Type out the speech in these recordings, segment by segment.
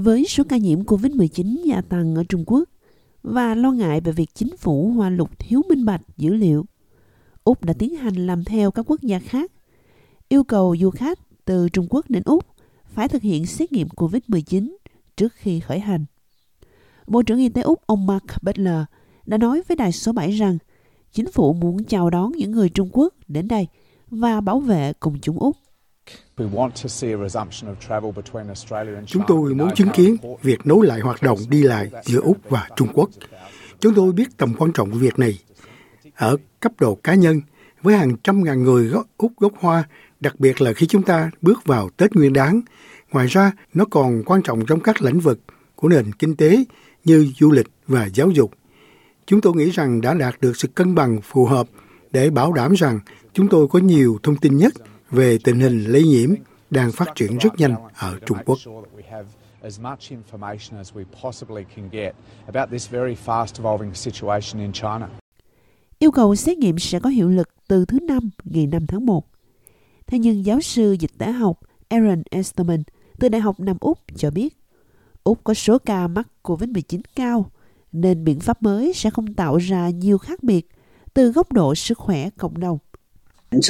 Với số ca nhiễm COVID-19 gia tăng ở Trung Quốc và lo ngại về việc chính phủ hoa lục thiếu minh bạch dữ liệu, Úc đã tiến hành làm theo các quốc gia khác, yêu cầu du khách từ Trung Quốc đến Úc phải thực hiện xét nghiệm COVID-19 trước khi khởi hành. Bộ trưởng Y tế Úc ông Mark Butler đã nói với đài số 7 rằng chính phủ muốn chào đón những người Trung Quốc đến đây và bảo vệ cùng chúng Úc. Chúng tôi muốn chứng kiến việc nối lại hoạt động đi lại giữa Úc và Trung Quốc. Chúng tôi biết tầm quan trọng của việc này. Ở cấp độ cá nhân, với hàng trăm ngàn người gốc Úc gốc Hoa, đặc biệt là khi chúng ta bước vào Tết Nguyên đáng. Ngoài ra, nó còn quan trọng trong các lĩnh vực của nền kinh tế như du lịch và giáo dục. Chúng tôi nghĩ rằng đã đạt được sự cân bằng phù hợp để bảo đảm rằng chúng tôi có nhiều thông tin nhất về tình hình lây nhiễm đang phát triển rất nhanh ở Trung Quốc. as much information as we possibly can get about this very fast evolving situation in China. Yêu cầu xét nghiệm sẽ có hiệu lực từ thứ Năm ngày 5 tháng 1. Thế nhưng giáo sư dịch tễ học Aaron Esterman từ Đại học Nam Úc cho biết, Úc có số ca mắc COVID-19 cao, nên biện pháp mới sẽ không tạo ra nhiều khác biệt từ góc độ sức khỏe cộng đồng. Um,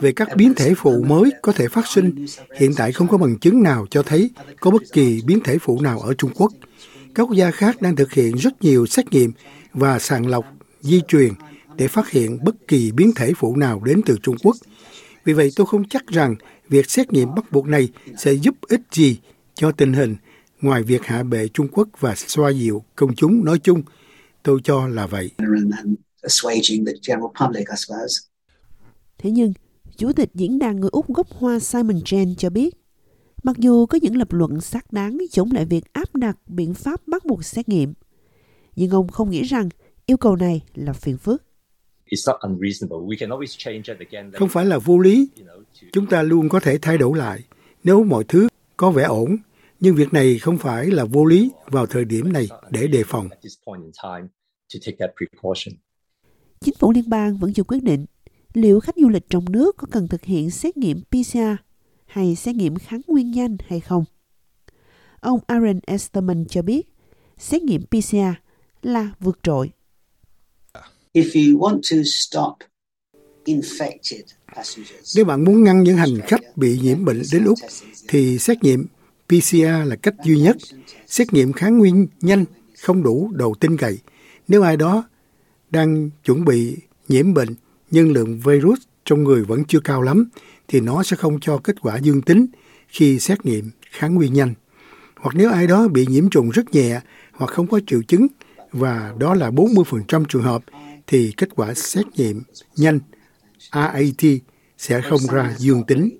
Về các biến thể phụ mới có thể phát sinh, hiện tại không có bằng chứng nào cho thấy có bất kỳ biến thể phụ nào ở Trung Quốc. Các quốc gia khác đang thực hiện rất nhiều xét nghiệm và sàng lọc di truyền để phát hiện bất kỳ biến thể phụ nào đến từ Trung Quốc. Vì vậy tôi không chắc rằng việc xét nghiệm bắt buộc này sẽ giúp ích gì cho tình hình ngoài việc hạ bệ Trung Quốc và xoa dịu công chúng nói chung. Tôi cho là vậy assuaging the general public, I suppose. Thế nhưng, Chủ tịch Diễn đàn người Úc gốc Hoa Simon Chen cho biết, mặc dù có những lập luận xác đáng chống lại việc áp đặt biện pháp bắt buộc xét nghiệm, nhưng ông không nghĩ rằng yêu cầu này là phiền phức. Không phải là vô lý. Chúng ta luôn có thể thay đổi lại nếu mọi thứ có vẻ ổn, nhưng việc này không phải là vô lý vào thời điểm này để đề phòng chính phủ liên bang vẫn chưa quyết định liệu khách du lịch trong nước có cần thực hiện xét nghiệm PCR hay xét nghiệm kháng nguyên nhanh hay không. Ông Aaron Esterman cho biết xét nghiệm PCR là vượt trội. Nếu bạn muốn ngăn những hành khách bị nhiễm bệnh đến Úc, thì xét nghiệm PCR là cách duy nhất. Xét nghiệm kháng nguyên nhanh không đủ đầu tin cậy. Nếu ai đó đang chuẩn bị nhiễm bệnh, nhưng lượng virus trong người vẫn chưa cao lắm, thì nó sẽ không cho kết quả dương tính khi xét nghiệm kháng nguyên nhanh. Hoặc nếu ai đó bị nhiễm trùng rất nhẹ hoặc không có triệu chứng và đó là 40% trường hợp, thì kết quả xét nghiệm nhanh RAT sẽ không ra dương tính.